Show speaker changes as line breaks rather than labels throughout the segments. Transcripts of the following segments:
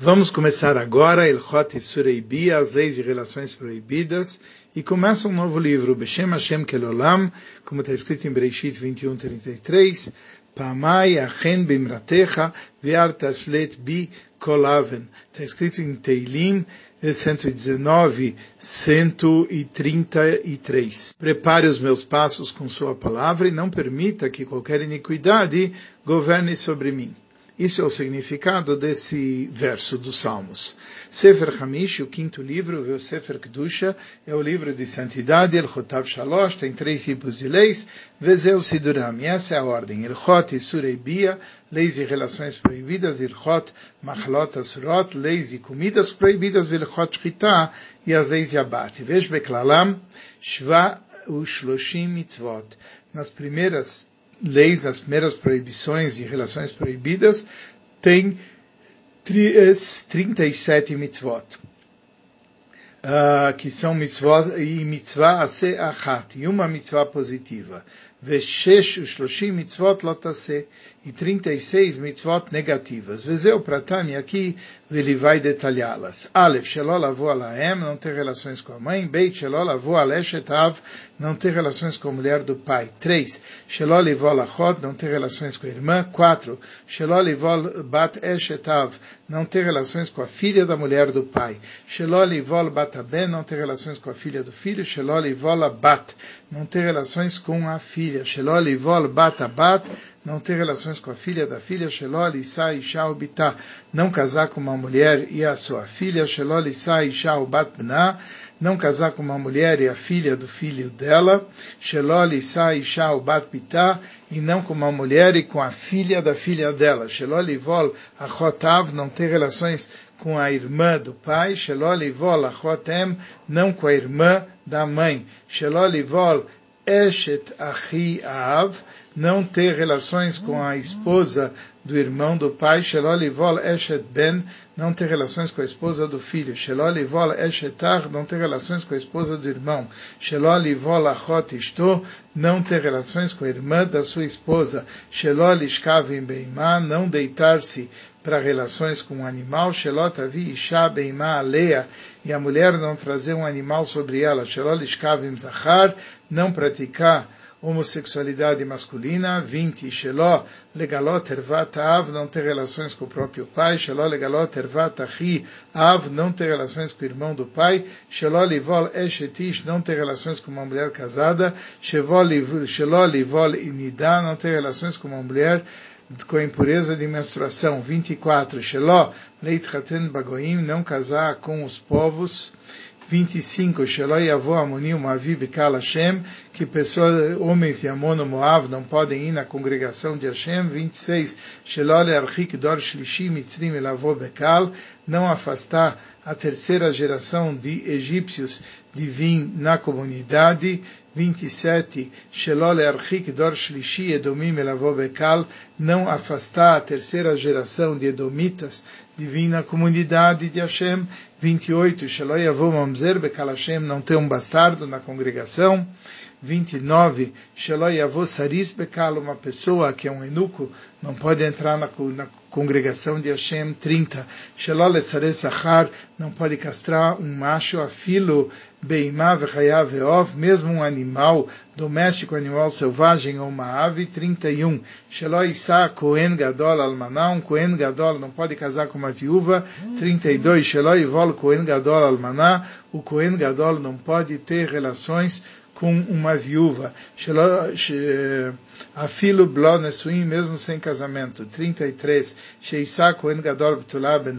Vamos começar agora Ilchot Sureibi, as leis de relações proibidas, e começa um novo livro, Beshem Hashem Kelolam, como está escrito em Bereshit 21:33, Pamai Achen Bimratecha Ve'artashlet Bi Kolaven. Está escrito em Teilim 119, 133. Prepare os meus passos com sua palavra e não permita que qualquer iniquidade governe sobre mim. Isso é o significado desse verso dos Salmos. Sefer Hamish, o quinto livro, o Sefer Kedusha, é o livro de santidade, El Chotav Shalosh, tem três tipos de leis, Vezeu Siduram, e essa é a ordem, El Chot e Sureibia, leis de relações proibidas, El Chot, Machlot Asurot, leis de comidas proibidas, El Chot Shchita, e as leis de abate. Veja Beklalam, Shva Ushloshim Mitzvot. Nas primeiras leis, nas primeiras proibições de relações proibidas, tem 37 mitzvot. Uh, que são mitzvot, e mitzvah ase achat, e uma mitzvah positiva. Veshesh ushloshim mitzvot lotase, e 36 mitzvot negativas. Vezeu pratami aqui, ele vai detalhá-las. Aleph, shelol avo alaem, não ter relações com a mãe. Beit, shelol avo aleshetav, não ter relações com a mulher do pai. 3. Shelol ivol achot, não ter relações com a irmã. 4. Shelol ivol bat eshetav, não ter relações com a filha da mulher do pai. Shelol ivol bataben, não ter relações com a filha do filho. Shelol ivol bat, não ter relações com a filha. Shelol ivol batabat, não ter relações com a filha da filha, Shelol Isha Isha Ubitá, não casar com uma mulher e a sua filha, Shelol Isha Isha Bna, não casar com uma mulher e a filha do filho dela, Shelol Isha Isha Ubat Bitá, e não com uma mulher e com a filha da filha dela, Shelol Ivol Achotav, não ter relações com a irmã do pai, Shelol Ivol Achotem, não com a irmã da mãe, Shelol Ivol Eshet Achi Av, não ter relações com a esposa do irmão do pai, Shelolivol Eshet Ben, não ter relações com a esposa do filho, Shelolivol Eshetar, não ter relações com a esposa do irmão, Shelolivol Achot Ishto, não ter relações com a irmã da sua esposa, Shelolishkavim Beimá, não deitar-se para relações com um animal, Shelotavi Isha Beimá Alea, e a mulher não trazer um animal sobre ela, Shelolishkavim Zachar, não praticar homossexualidade masculina, 20, Sheló legalot ervat av, não ter relações com o próprio pai, Sheló legalot ervat achi av, não ter relações com o irmão do pai, Sheló livol eshetish, não ter relações com uma mulher casada, Sheló livol inidá, não ter relações com uma mulher com a impureza de menstruação. 24. Sheló leit haten bagoim, não casar com os povos. 25, Sheloi Avo Amonim Moavi Bekal Hashem, que pessoas, homens de Amon Moav não podem ir na congregação de Hashem. 26, Shelole Archik Dor Shlishim Mitzrim Elavo Bekal, não afastar a terceira geração de egípcios de vir na comunidade. 27, Shelole Archik Dor Shlishi Edomim Elavo Bekal, não afastar a terceira geração de Edomitas de vir na comunidade de Hashem. 28, Sheloi Avô Mamzer Bekal Hashem, não ter um bastardo na congregação. 29, Sheloi Avô Saris Bekal, uma pessoa que é um eunuco, não pode entrar na, na congregação de Hashem. 30, Shelole Sares Sachar, não pode castrar um macho a filo Beimá Vechayav Veov, mesmo um animal doméstico, animal selvagem ou uma ave. 31. Shelo Isa Kohen Gadol Almaná, um Kohen Gadol não pode casar com uma viúva. 32. Shelo Ivol Kohen Gadol Almaná, o Kohen Gadol não pode ter relações com uma viúva. Afilo Blo Nesuim, mesmo sem casamento. 33. Sheisa Kohen Gadol B'tulá Ben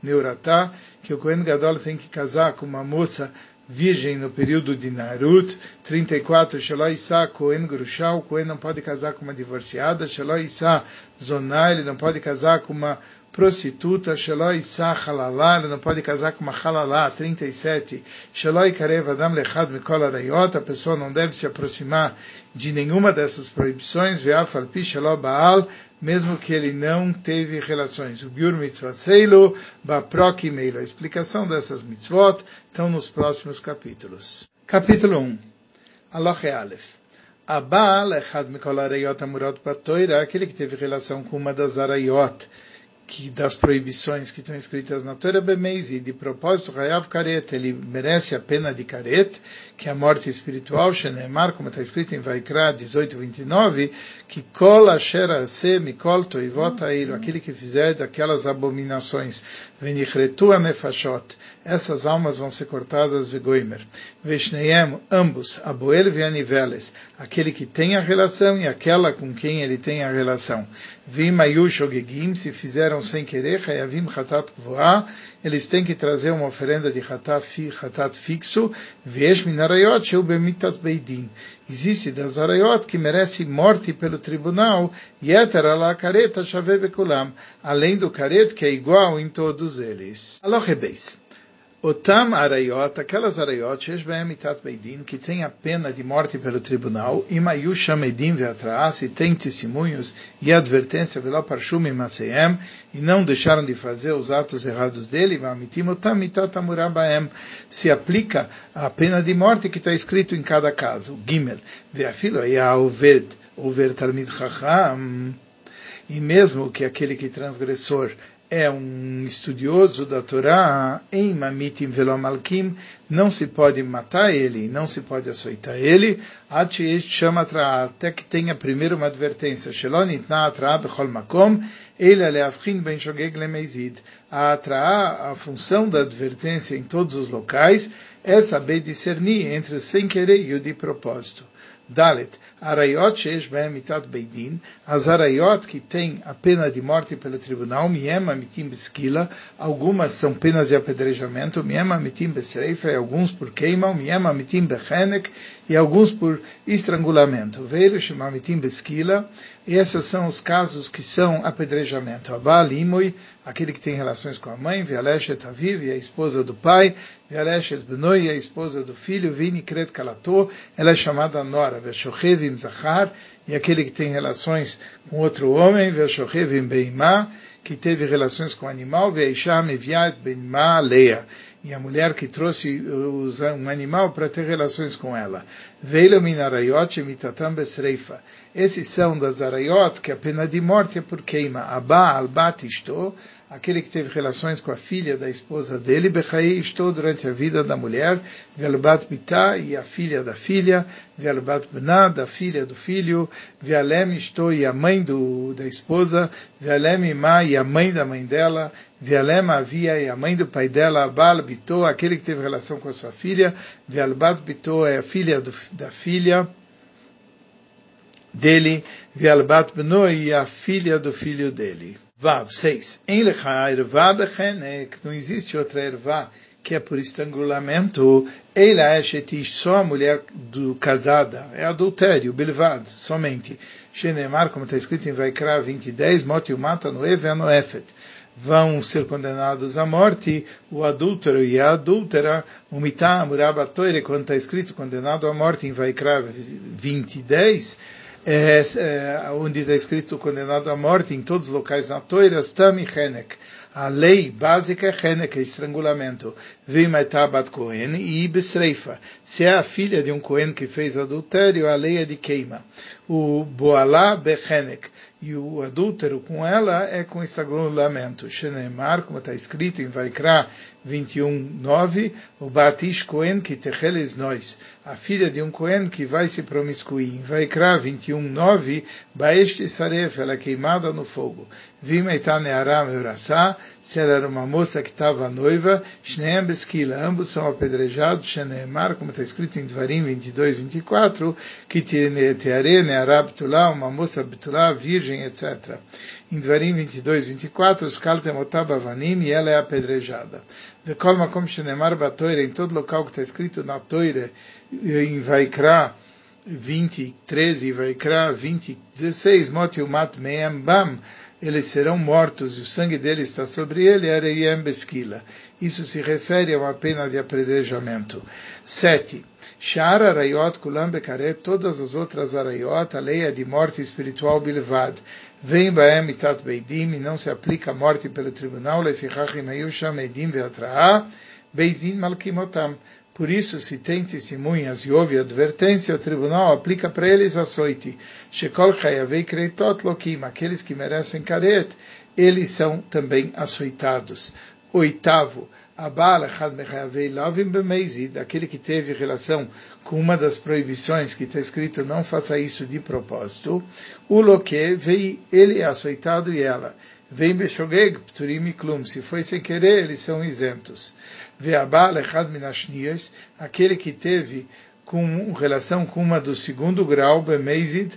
Neuratá que o Kohen Gadol tem que casar com uma moça virgem no período de Narut. 34, Shaloi Isa Kohen Grushá, o Kohen não pode casar com uma divorciada. Shaloi Isa Zoná, ele não pode casar com uma prostituta, Shaloi Isa Halalá, não pode casar com uma Halalá, 37, Shaloi Karev Adam Lechad Mikol Arayot, a pessoa não deve se aproximar de nenhuma dessas proibições, Ve'afal Pi Shaloi Baal, mesmo que ele não teve relações. O Biur Mitzvah Seilu, Baprok Meila. A explicação dessas mitzvot estão nos próximos capítulos. Capítulo 1. Aloch Aleph. Abal Echad Mikol Arayot Amurot Batoira, aquele que teve relação com uma das Arayot, que das proibições que estão escritas na Torá Bemeis, de propósito, Hayav Karet, ele merece a pena de Karet, que é a morte espiritual, Shenemar, como está escrito em Vaikra 18:29, que Kol Asher Ase Mikol Toivot Ailu, aquele que fizer daquelas abominações, Venichretu Nefashot, essas almas vão ser cortadas Vegoimer. Veshneem, ambos, Aboel e Aniveles, aquele que tem a relação e aquela com quem ele tem a relação. Vim Ogegim, se fizeram sem querer, Hayavim Hatat Kvoa, eles têm que trazer uma oferenda de Hatat fixo, Vesh Minarayot Sheu Bemitat Beidin. Existe das Arayot que merece morte pelo tribunal, Yeter ala Karet Shave Bekulam, além do Karet que é igual em todos eles. Alohebeis. Otam arayot, aquelas arayot, mitat beidin, que tem a pena de morte pelo tribunal, imayusha medim veatraas, se tem testemunhos e advertência velo parshum imaseem, e não deixaram de fazer os atos errados dele, vamitim otam mitat amurabaem, se aplica a pena de morte que está escrito em cada caso. Gimel, veafilo ya oved, over talmid chacham, e mesmo que aquele que transgressor é um estudioso da Torá, em Mamitim Velomalkim, não se pode matar ele, não se pode açoitar ele, chama até que tenha primeiro uma advertência, a atraar a função da advertência em todos os locais é saber discernir entre o sem querer e o de propósito. Dalet, Arayot sheesh behem mitat beidin, as arayot que têm a pena de morte pelo tribunal, miem amitim beskila, algumas são penas de apedrejamento, miem amitim besreifa, alguns por queima, miem amitim bechenek, e alguns por estrangulamento. Veio shemamitim beskila, e esses são os casos que são apedrejamento. Abal imui, aquele que tem relações com a mãe, Vialeshet Aviv, e a esposa do pai, Vialeshet Benoi, a esposa do filho, Vini Kret Kalato, ela é chamada Nora, Veshochevim Zachar, e aquele que tem relações com outro homem, Veshochevim Beimá, que teve relações com o animal, Veisham Eviat Beimá Leia e a mulher que trouxe um animal para ter relações com ela. Veilo minarayot mitatam besreifa. Esses são das arayot, que a pena de morte é por queima. Abba albat isto, aquele que teve relações com a filha da esposa dele, Bechai estou durante a vida da mulher, Velbat Bitá, e a filha da filha, Velbat Bená, da filha do filho, Velem estou e a mãe do, da esposa, Velem Imá, e a mãe da mãe dela, Velem Avia, e a mãe do pai dela, Abal Bitó, aquele que teve relação com a sua filha, Velbat Bitó, é a filha do, da filha, dele, Velbat Benó, e a filha do filho dele. Vav, seis. Em lecha ervá bechenek, não existe outra ervá que é por estrangulamento. Eila eshetish, só a mulher do casada, é adultério, bilvad, somente. Shenemar, como está escrito em Vaikra 20, 10, moti mata no eve no efet. Vão ser condenados à morte o adúltero e a adúltera, o mitá, murabatoire, quando está escrito condenado à morte em Vaikra 20, 10, é, é, onde está escrito condenado à morte em todos os locais na Torá, Stami Henek. A lei básica é Henek, é estrangulamento. Vimetabat Kohen e Besreifa. Se é a filha de um Kohen que fez adultério, a lei é de queima. O Boalá Bechenek e o adúltero com ela é com estrangulamento. Shenemar, como está escrito em Vaikra 21.9, o Batish Cohen que techeles nós, a filha de um Cohen que vai se promiscuir. Em Vaikra 21.9, Baeste Saref, ela é queimada no fogo. Vimeita Nearam Eurassá, se ela era uma moça que estava noiva, Shneem Beskila, ambos são apedrejados, Sheneemar, como está escrito em Dvarim 22, 24, que Teare Neará Betulá, uma moça Betulá, virgem, etc. Em Dvarim 22, 24, os Kaltem Otabavanim, e ela é apedrejada. Vekol Makom Shenemar Batoire, em todo local que está escrito na Toire, em Vaikra 20, 13, Vaikra 20, 16, Moti Umat Meem Bam, eles serão mortos e o sangue deles está sobre ele, Areyem Beskila. Isso se refere a uma pena de apredejamento. 7. Shar Arayot Kulam Bekaret, todas as outras Arayot, a lei é de morte espiritual Bilvad. Vem Baem Mitat Beidim, e não se aplica a morte pelo tribunal, Lefichachim Ayusham Eidim Veatra'a, Beidin Malkimotam. Por isso, se tem testemunhas e houve advertência, o tribunal aplica para eles açoite. Shekol Chayavei Kreitot Lokim, aqueles que merecem caret, eles são também açoitados. Oitavo, aquele que teve relação com uma das proibições que está escrito não faça isso de propósito, o loque veio, ele é açoitado e ela. Vem Beshogeg, Pturim Klum. Se foi sem querer, eles são isentos. Ve'abal Echad Minashnias, aquele que teve com relação com uma do segundo grau, Bemezid,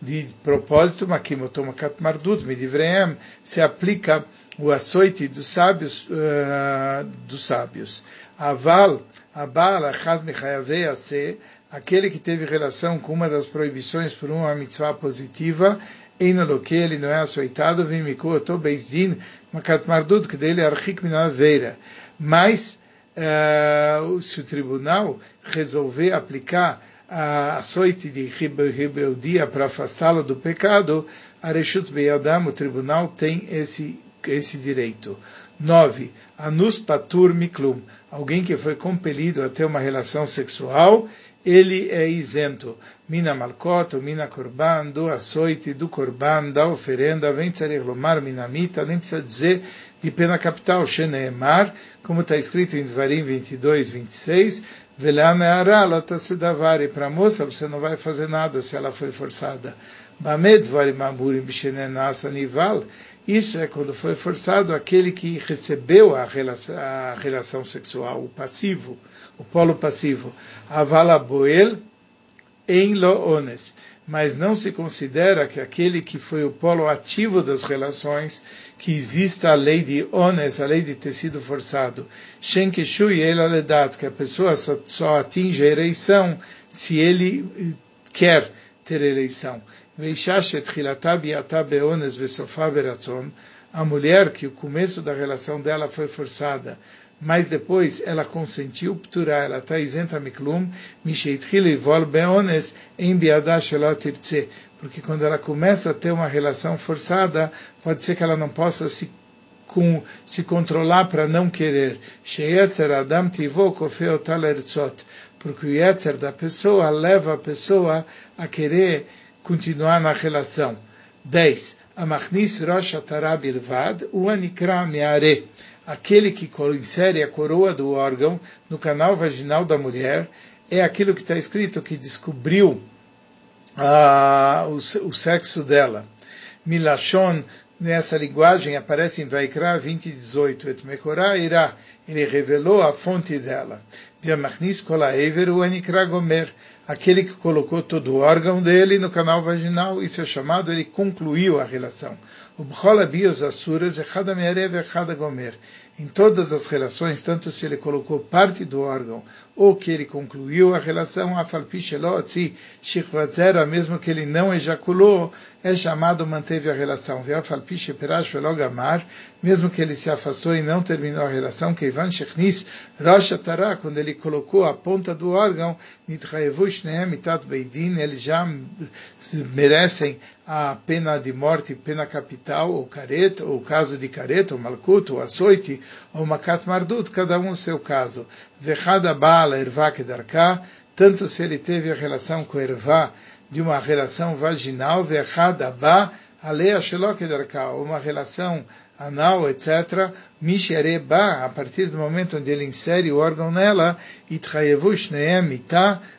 de propósito, Makimotomakat Mardut, Midivreem, se aplica o açoite dos sábios, uh, dos sábios. Aval, Abal, Achad Mechayavei Ase, aquele que teve relação com uma das proibições por uma mitzvah positiva, Einoloke, ele não é açoitado, Vimiku, Oto Bezdin, Makat Mardut, que dele é Archik Minaveira. Mas, uh, se o tribunal resolver aplicar a açoite de rebeldia para afastá-lo do pecado, Areshut Beyadam, o tribunal tem esse esse direito. 9. Anus patur miklum. Alguém que foi compelido a ter uma relação sexual, ele é isento. Mina malkot, mina korban, do açoite, do korban, da oferenda, vem lomar minamita, nem precisa dizer de pena capital, sheneemar, como está escrito em Dvarim 22, 26, para a moça você não vai fazer nada se ela foi forçada. Nival, isso é quando foi forçado aquele que recebeu a relação, a relação sexual, o passivo, o polo passivo. Avala boel em loones. Mas não se considera que aquele que foi o polo ativo das relações, que exista a lei de ones, a lei de ter sido forçado. Shenkeshui elaledat, que a pessoa só, só atinge a eleição se ele quer ter eleição a mulher que o começo da relação dela foi forçada, mas depois ela consentiu ptura, ela está isenta miklum, beones em porque quando ela começa a ter uma relação forçada, pode ser que ela não possa se com, se controlar para não querer. adam porque o yetzer da pessoa leva a pessoa a querer continuar na relação. 10. Amachnis Rosh Atarab Ilvad, o Anikra Meare, aquele que insere a coroa do órgão no canal vaginal da mulher, é aquilo que está escrito que descobriu ah, o, o, sexo dela. Milashon, nessa linguagem, aparece em Vaikra 20 e 18. Et Mekorah irá, ele revelou a fonte dela. Viamachnis Kolaever, o Anikra Gomer, aquele que colocou todo o órgão dele no canal vaginal, isso é chamado, ele concluiu a relação. Em todas as relações, tanto se ele colocou parte do órgão ou que ele concluiu a relação, a falpichelotzi, shikvazera, mesmo que ele não ejaculou, é chamado manteve a relação. Mesmo que ele se afastou e não terminou a relação, Keivan Shechnis, Rosh quando ele colocou a ponta do órgão, eles já merecem a pena de morte, pena capital, ou careta, ou caso de careta, ou malkuto, ou açoite, ou makat mardut, cada um o seu caso. Vechada bala ervá kedarká, tanto se ele teve a relação com ervá, de uma relação vaginal, vechada ba, alea shelok kedarká, uma relação anal, etc., Mishareba, a partir do momento onde ele insere o órgão nela, Itchayevush Neem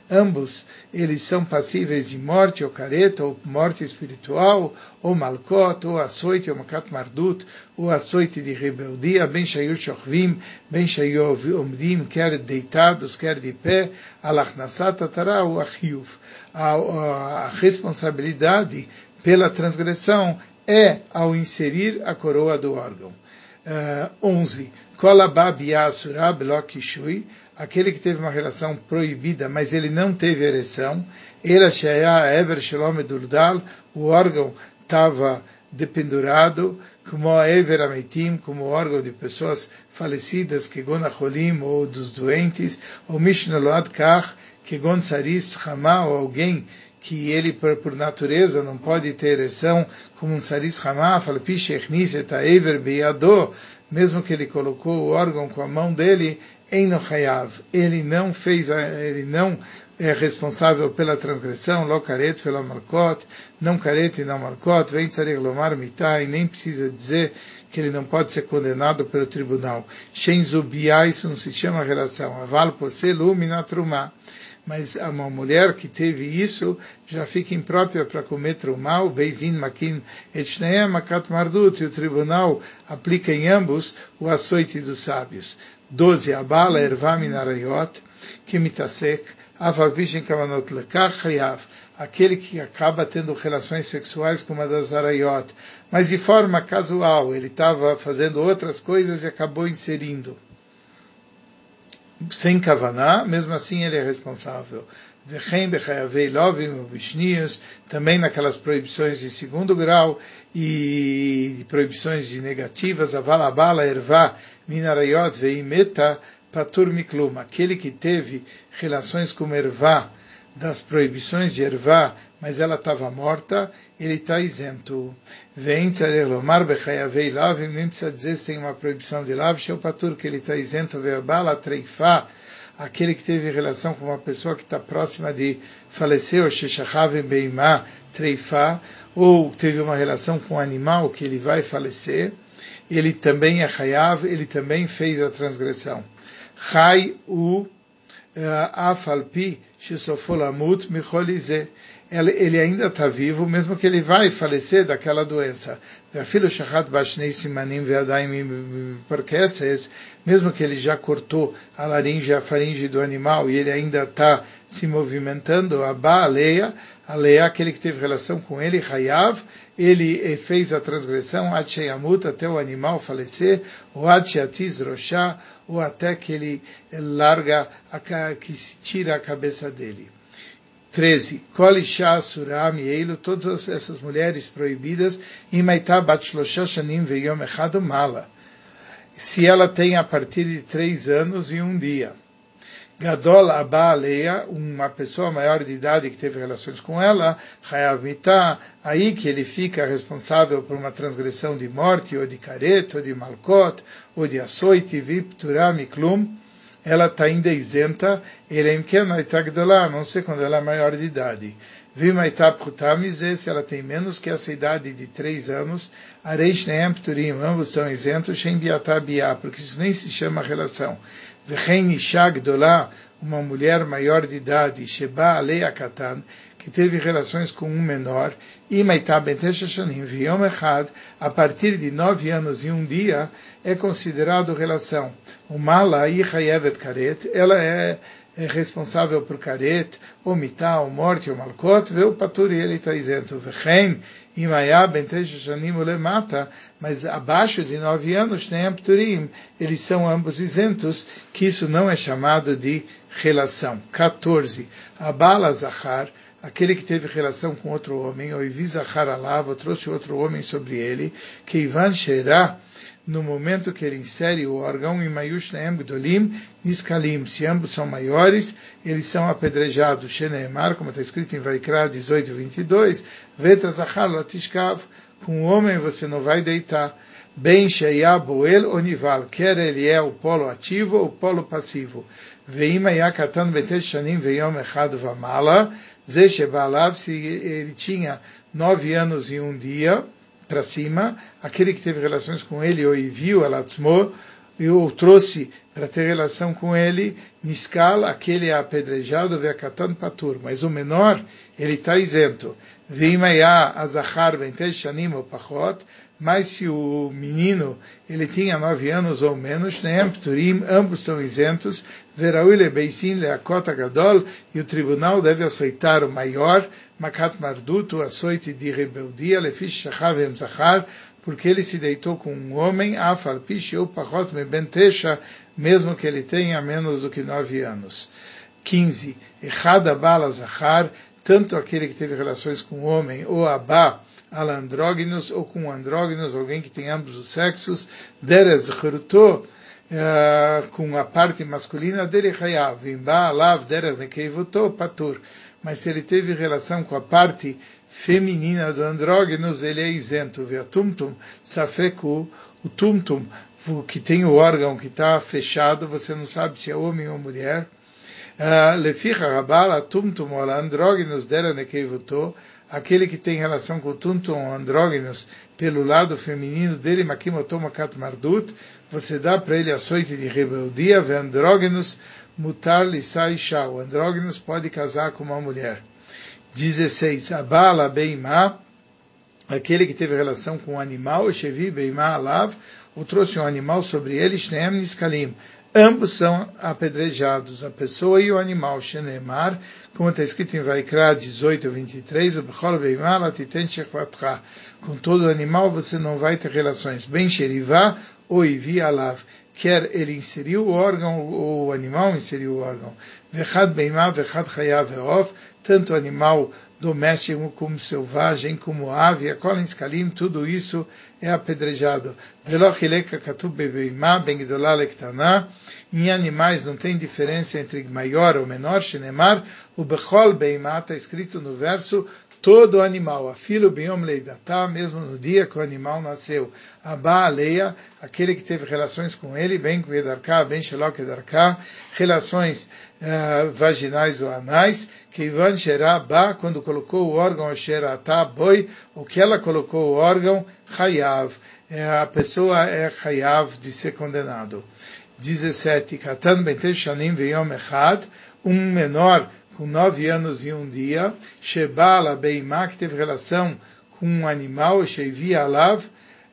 ambos, eles são passíveis de morte ou careta, ou morte espiritual, ou malkot, ou açoite, ou makat mardut, ou açoite de rebeldia, ben shayu shochvim, ben shayu omdim, quer deitados, quer de pé, alachnasat atara, ou achiuf. A responsabilidade pela transgressão é ao inserir a coroa do órgão. Uh, 11. Aquele que teve uma relação proibida, mas ele não teve ereção. O órgão estava dependurado, como a Ever Amitim, como órgão de pessoas falecidas, que Gonacholim, ou dos doentes, ou Mishnaload Kach, que Gonsaris Hama, ou alguém que ele, por, por, natureza, não pode ter ereção, como um saris hamá, fala, mesmo que ele colocou o órgão com a mão dele, em Nochayav, ele não fez, ele não é responsável pela transgressão, lo caret pela marcot, não caret e não marcot, vem tzarech lomar nem precisa dizer que ele não pode ser condenado pelo tribunal. Shen zubia, isso não se chama relação. Aval poselu minatrumah mas uma mulher que teve isso já fica imprópria para cometer o mal, Beizin Makin Etshneem Makat Mardut, e o tribunal aplica em ambos o açoite dos sábios. 12. Abala Erva Minarayot, Kimitasek, Avavishin Kavanot Lekach Hayav, aquele que acaba tendo relações sexuais com uma das arayot, mas de forma casual, ele estava fazendo outras coisas e acabou inserindo sem kavaná, mesmo assim ele é responsável. Também naquelas proibições de segundo grau e proibições de negativas, avalabala ervá minarayot veimeta patur miklum. Aquele que teve relações com ervá, das proibições de ervá, mas ela estava morta, ele está isento. Vem tzarelomar bechayavei lav, nem precisa dizer se tem uma proibição de lav, sheu patur, que ele está isento, verbala treifá, aquele que teve relação com uma pessoa que está próxima de falecer, ou sheshachavim beimá treifá, ou teve uma relação com um animal que ele vai falecer, ele também é hayav, ele também fez a transgressão. Chai u eh, afalpi ele ainda está vivo, mesmo que ele vai falecer daquela doença. Mesmo que ele já cortou a laringe e a faringe do animal e ele ainda está se movimentando, a Baaleia, a Leia, aquele que teve relação com ele, Hayav, ele fez a transgressão, Atcheyamut, até o animal falecer, ou Atcheyatiz Roshá, ou até que ele larga, que se tira a cabeça dele. 13. Kol isha surah mieilu, todas essas mulheres proibidas, imaitá bat shlosha shanim veyom echad mala. Se ela tem a partir de três anos e um dia. Gadol Abba Aleia, uma pessoa maior de idade que teve relações com ela, Chayav Mitah, aí que ele fica responsável por uma transgressão de morte, ou de careto, ou de malkot, ou de açoite, viptura miklum, ela está ainda isenta, ele é a não sei quando ela é maior de idade. Vimaitá Pchutamize, se ela tem menos que essa idade de três anos, Areish Neem Pturim, ambos estão isentos, Shem Biatá Biá, porque isso nem se chama relação. Vechen Isha Gdolá, uma mulher maior de idade, Sheba Alei Akatan, que teve relações com um menor, e Maitá Benteshanim, Viom Echad, a partir de nove anos e um dia, é considerado relação. O Mala Ichayevet Karet, ela é, é responsável por Karet, ou ou morte, ou Malkot, o Patur e ele está isento. Vechen, Imaya Benteshanim mata, mas abaixo de nove anos, Pturim, eles são ambos isentos, que isso não é chamado de relação. 14. Abala Zahar, aquele que teve relação com outro homem, ou Ivizachar Alava, trouxe outro homem sobre ele, que Ivan Sheirah, no momento que ele insere o órgão em Mayush Neem Gdolim Niskalim, se ambos são maiores, eles são apedrejados. Sheneemar, como está escrito em Vaikra 18, 22, Veta Zachar Lotishkav, com o homem você não vai deitar. Ben Sheia Boel Onival, quer ele é o polo ativo ou o polo passivo. Veima Yakatan Betet Shanim Veyom Echad Vamala, Zeshebalav, se ele tinha nove anos e um dia, para cima, aquele que teve relações com ele, ou viu Alatzmo, ou trouxe para ter relação com ele, Niskal, aquele é apedrejado, Veakatan Patur, mas o menor, ele está isento. Vimaya Azachar Bentesh Shanim ou Pachot, mas se o menino ele tinha nove anos ou menos, nem Pturim, ambos estão isentos, Veraule Beisin Leakot Gadol, e o tribunal deve aceitar o maior, Makat Mardut, o açoite de rebeldia, Lefish Shachavem Zachar, porque ele se deitou com um homem, Afal Pish ou Pachot Mebentesha, mesmo que ele tenha menos do que nove anos. 15. Echad Abala Zachar, tanto aquele que teve relações com o homem, ou Abá, alandrógenos, ou com andrógenos, alguém que tem ambos os sexos, Derez Chruto, Uh, com a parte masculina dele, Hayav, Nekeivoto, Patur mas se ele teve relação com a parte feminina do andrógenos, ele é isento. Tumtum, safeku, o tumtum, que tem o órgão que está fechado, você não sabe se é homem ou mulher. Leficha rabal atumtum ol andrógenos nekevuto, aquele que tem relação com o tuntum andrógenos pelo lado feminino dele, makimotoma mardut, você dá para ele açoite de rebeldia, andrógenos mutar lisai isha. O andrógenos pode casar com uma mulher. 16. Abala beimá, aquele que teve relação com o animal, Shevi beimá alav, ou trouxe um animal sobre ele, Shneem niskalim. Ambos são apedrejados, a pessoa e o animal, Shenemar, como está escrito em Vaikra 18 23, com todo animal você não vai ter relações. Bem xerivá ou ivi alav. Quer ele inseriu o órgão, ou o animal inseriu o órgão. Vechad beimá, vechad chayav ve'of, tanto animal doméstico como selvagem, como ave, a cola escalim, tudo isso é apedrejado. Em animais não tem diferença entre maior ou menor, shenemar, o bechol beimá está escrito no verso, todo animal, a filo biom leidatá, mesmo no dia que o animal nasceu, a aleia, aquele que teve relações com ele, bem com edarká, bem shelok edarká, relações uh, vaginais ou anais, que Ivan ba, quando colocou o órgão Sheratá boi, o que ela colocou o órgão, Hayav, é, a pessoa é Hayav de ser condenado. 17. Katan Shanim Veyom Echad, um menor com nove anos e um dia, Shebala Beimá, que teve relação com um animal, Shevi Alav,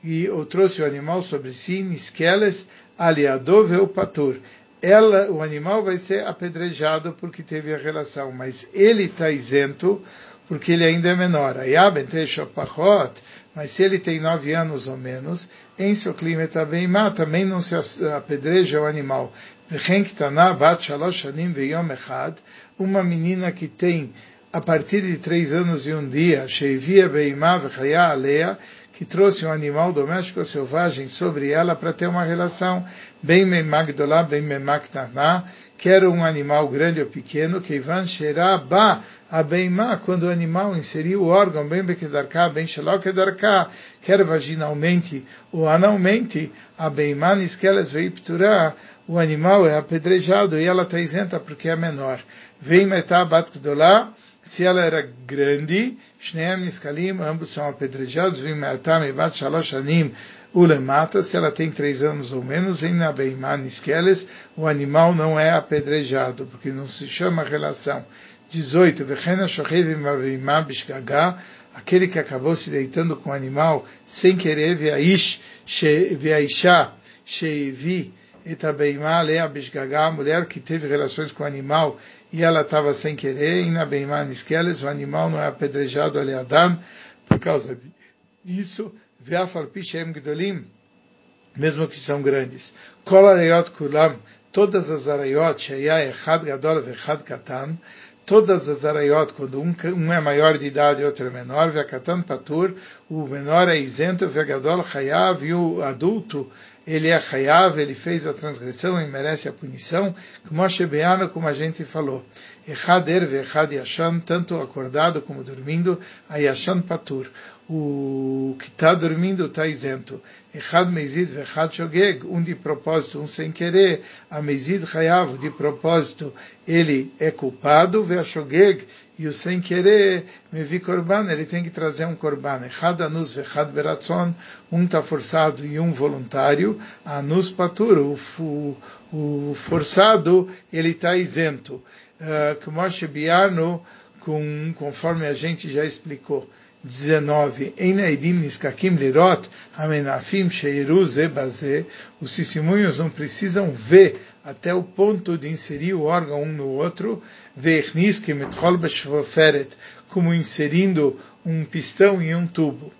e ou trouxe o animal sobre si, Niskeles, Aliadov o Patur. Ela, o animal vai ser apedrejado porque teve a relação, mas ele está isento porque ele ainda é menor. Mas se ele tem nove anos ou menos, em seu clima também também não se apedreja o animal. Uma menina que tem a partir de três anos e um dia, que trouxe um animal doméstico selvagem sobre ela para ter uma relação bem memagdolá, bem memagtaná, quer um animal grande ou pequeno, que van ba a beimá, quando o animal inseriu o órgão bem bekedarká, bem shalokedarká, quer vaginalmente ou analmente, a beimá niskeles veipturá, o animal é apedrejado e ela está isenta porque é menor. Vem metá bat se ela era grande, Shneem Niskalim, ambos são apedrejados, Vim Metam Bat Shalosh Anim, Ulemata, se ela tem três anos ou menos, em Nabeiman Niskeles, o animal não é apedrejado, porque não se chama relação. 18. Vechena Shochevim Abeimah Bishgagá, aquele que acabou se deitando com o animal sem querer, Veaish, Veaisha, Sheivi, Etabeimah, Lea Bishgagá, a mulher que teve relações com o animal e ela estava sem querer, Inabeiman Niskeles, o animal não é apedrejado ali Adam, por causa disso, Veafal Pishem Gdolim, mesmo que são grandes. Kol Arayot Kulam, todas as Arayot, Shaya Echad Gadol Vechad Katan, todas as arayot, quando um, um, é maior de idade e outro é menor, Vekatan Patur, o menor é isento, Vegadol Hayav, e o adulto ele é chayav, ele fez a transgressão e merece a punição, como Shebeana, como a gente falou. Echad erve, echad yashan, tanto acordado como dormindo, a yashan patur. O que está dormindo está isento. Echad meizid vechad shogeg, um de propósito, um sem querer. A meizid chayav, de propósito, ele é culpado, ve shogeg, e o sem querer, me vi corban, ele tem que trazer um corban. Echad anus vechad beratzon, um está forçado e um voluntário. Anus patur, o, o forçado, ele está isento. Uh, como Biarno, com, conforme a gente já explicou. 19. Einaidim niskakim lirot amenafim sheiru ze Os testemunhos não precisam ver até o ponto de inserir o órgão um no outro, como inserindo um pistão em um tubo.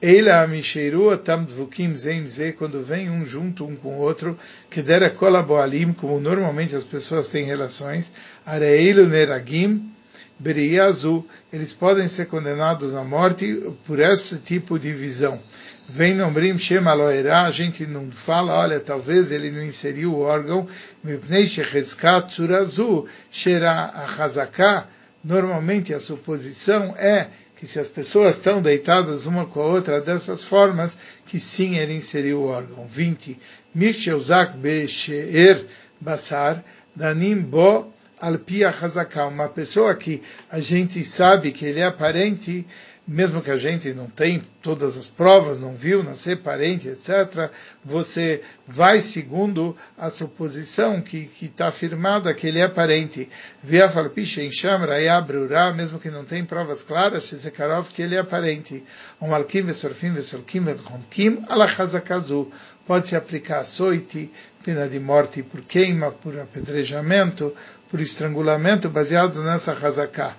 Eila amisheiru tam dvukim zem ze, quando vem um junto um com o outro, que dera kolaboalim, como normalmente as pessoas têm relações, areilu neragim, beriazu, eles podem ser condenados à morte por esse tipo de visão. Vem Nombrim Shem Aloerá, a gente não fala, olha, talvez ele não inseriu o órgão, Mipnei Shechezkat Surazu, Shera Achazaká, normalmente a suposição é que se as pessoas estão deitadas uma com a outra dessas formas, que sim ele inseriu o órgão. 20. Mircheuzak Besheer Basar, Danim Bo alpia hazaká, uma pessoa que a gente sabe que ele é parente, mesmo que a gente não tem todas as provas, não viu nascer parente, etc., você vai segundo a suposição que está afirmada que ele é parente. Via falpiche em chamra e abrurá, mesmo que não tem provas claras, Shezekarov, que ele é parente. Um alkim vesorfim vesolkim vedchonkim alachazakazu. Pode se aplicar açoite, pena de morte por queima, por apedrejamento, por estrangulamento, baseado nessa hazaká.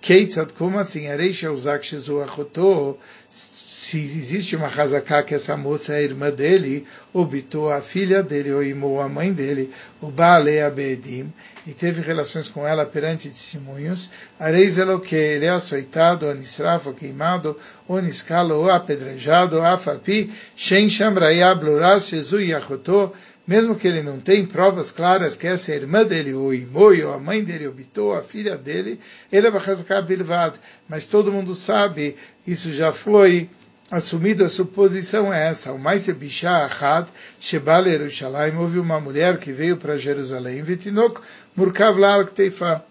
Keitzad, como assim? Areisha Uzak Shezuachotô, se existe uma Hazaká que essa moça é irmã dele, obitou a filha dele, ou imou a mãe dele, o Baale Abedim, e teve relações com ela perante testemunhos, areis elo que ele é açoitado, ou queimado, ou niscalo, ou apedrejado, afapi, shen shamraya bluras, Shezu Yachotô, mesmo que ele não tem provas claras que essa é a irmã dele, ou Imoi, ou a mãe dele, ou a filha dele, ele é Bachazakah Bilvad. Mas todo mundo sabe, isso já foi assumido, a suposição é essa. O mais Bishá Ahad, Shebal Yerushalayim, houve uma mulher que veio para Jerusalém, Vitinok, Murkav Lal Kteifa.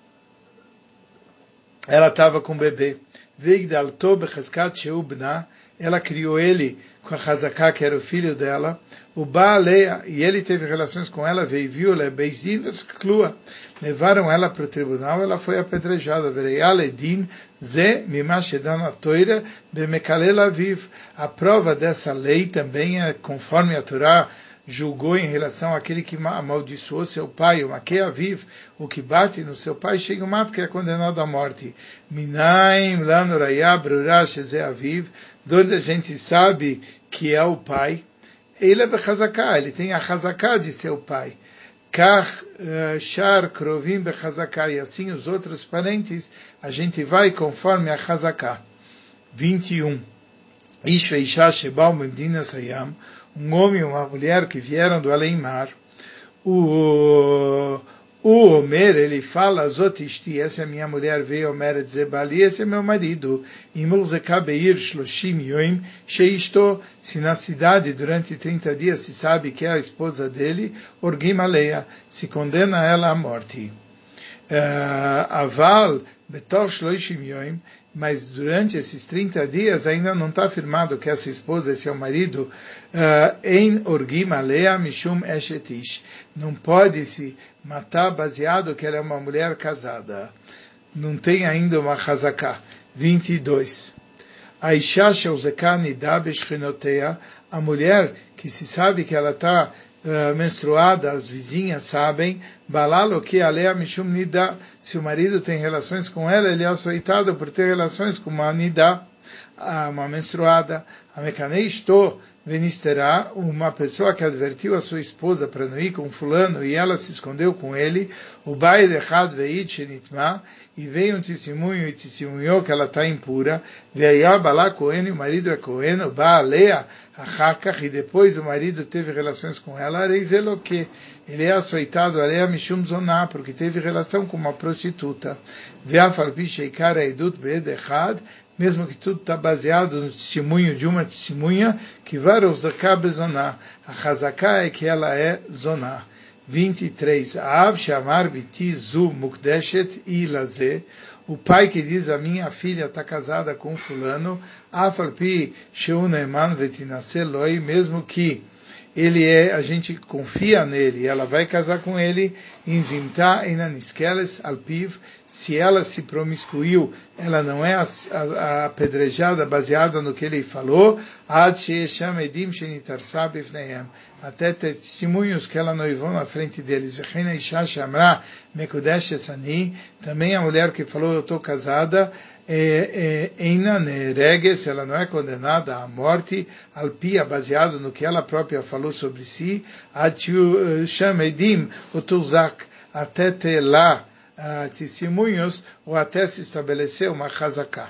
Ela estava com o bebê. Veigdal Tob Cheskat Sheubna, ela criou ele com a Hazaká, que era o filho dela, o Baaleia, e ele teve relações com ela, veio viu-la, beizin, clua. Levaram ela para o tribunal, ela foi apedrejada. Vereialedin, ze mimashedan toira, bemekalela viv. A prova dessa lei também é conforme a Torá julgou em relação àquele que amaldiçoou seu pai, o Makea viv, o que bate no seu pai, chega o mato que é condenado à morte. Minaim lanuraya brurash aviv, onde a gente sabe que é o pai, ele é bechazaká, ele tem a chazaká de seu pai. Kach eh, shar krovim bechazaká, e assim os outros parentes, a gente vai conforme a chazaká. 21. Ish veisha shebal memdina sayam, um homem e uma mulher que vieram do além-mar, o o Omer, ele fala, Zotishti, essa é minha mulher, veio Omer dizer, Bali, esse é meu marido. Imulzekabeir shloshim yoim, sheisto, se na cidade durante 30 dias se sabe que é a esposa dele, orgim aleia, se condena ela à morte. Uh, aval, betor shloshim yoim, mas durante esses 30 dias ainda não está afirmado que essa esposa é seu marido, uh, em orgim alea mishum eshetish. Não pode se matar baseado que ela é uma mulher casada. Não tem ainda uma hazaká. 22. Aisha sheuzeka nida a mulher que se sabe que ela está uh, menstruada, as vizinhas sabem, balalo que alea mishum nida, se o marido tem relações com ela, ele é açoitado por ter relações com uma nida, uma menstruada. A mecanei estou venisterá uma pessoa que advertiu a sua esposa para não ir com fulano e ela se escondeu com ele, o bai dechad veit shenitma, e veio um testemunho e testemunhou que ela está impura, veio balá cohen, o marido é cohen, o baalea, a e depois o marido teve relações com ela, reizelo que ele é açoitado, alea mishum zoná, porque teve relação com uma prostituta. Veafalpi sheikara edut beed echad, mesmo que tudo está baseado no testemunho de uma testemunha, que vara zaká bezoná. A chazaká é que ela é zoná. 23. Av shamar biti zu mukdeshet ilaze. O pai que diz, a minha filha está casada com fulano, afalpi sheuneman vetinase loi, mesmo que ele é, a gente confia nele, ela vai casar com ele, invintar inaniskeles alpiv, se ela se promiscuiu, ela não é apedrejada baseada no que ele falou, até testemunhos que ela noivou na frente deles. Também a mulher que falou, eu estou casada, Eina Nereges, ela não é condenada à morte, alpia, baseado no que ela própria falou sobre si, Shamedim, Otuzak, até ter lá uh, testemunhos ou até se estabelecer uma chazaká.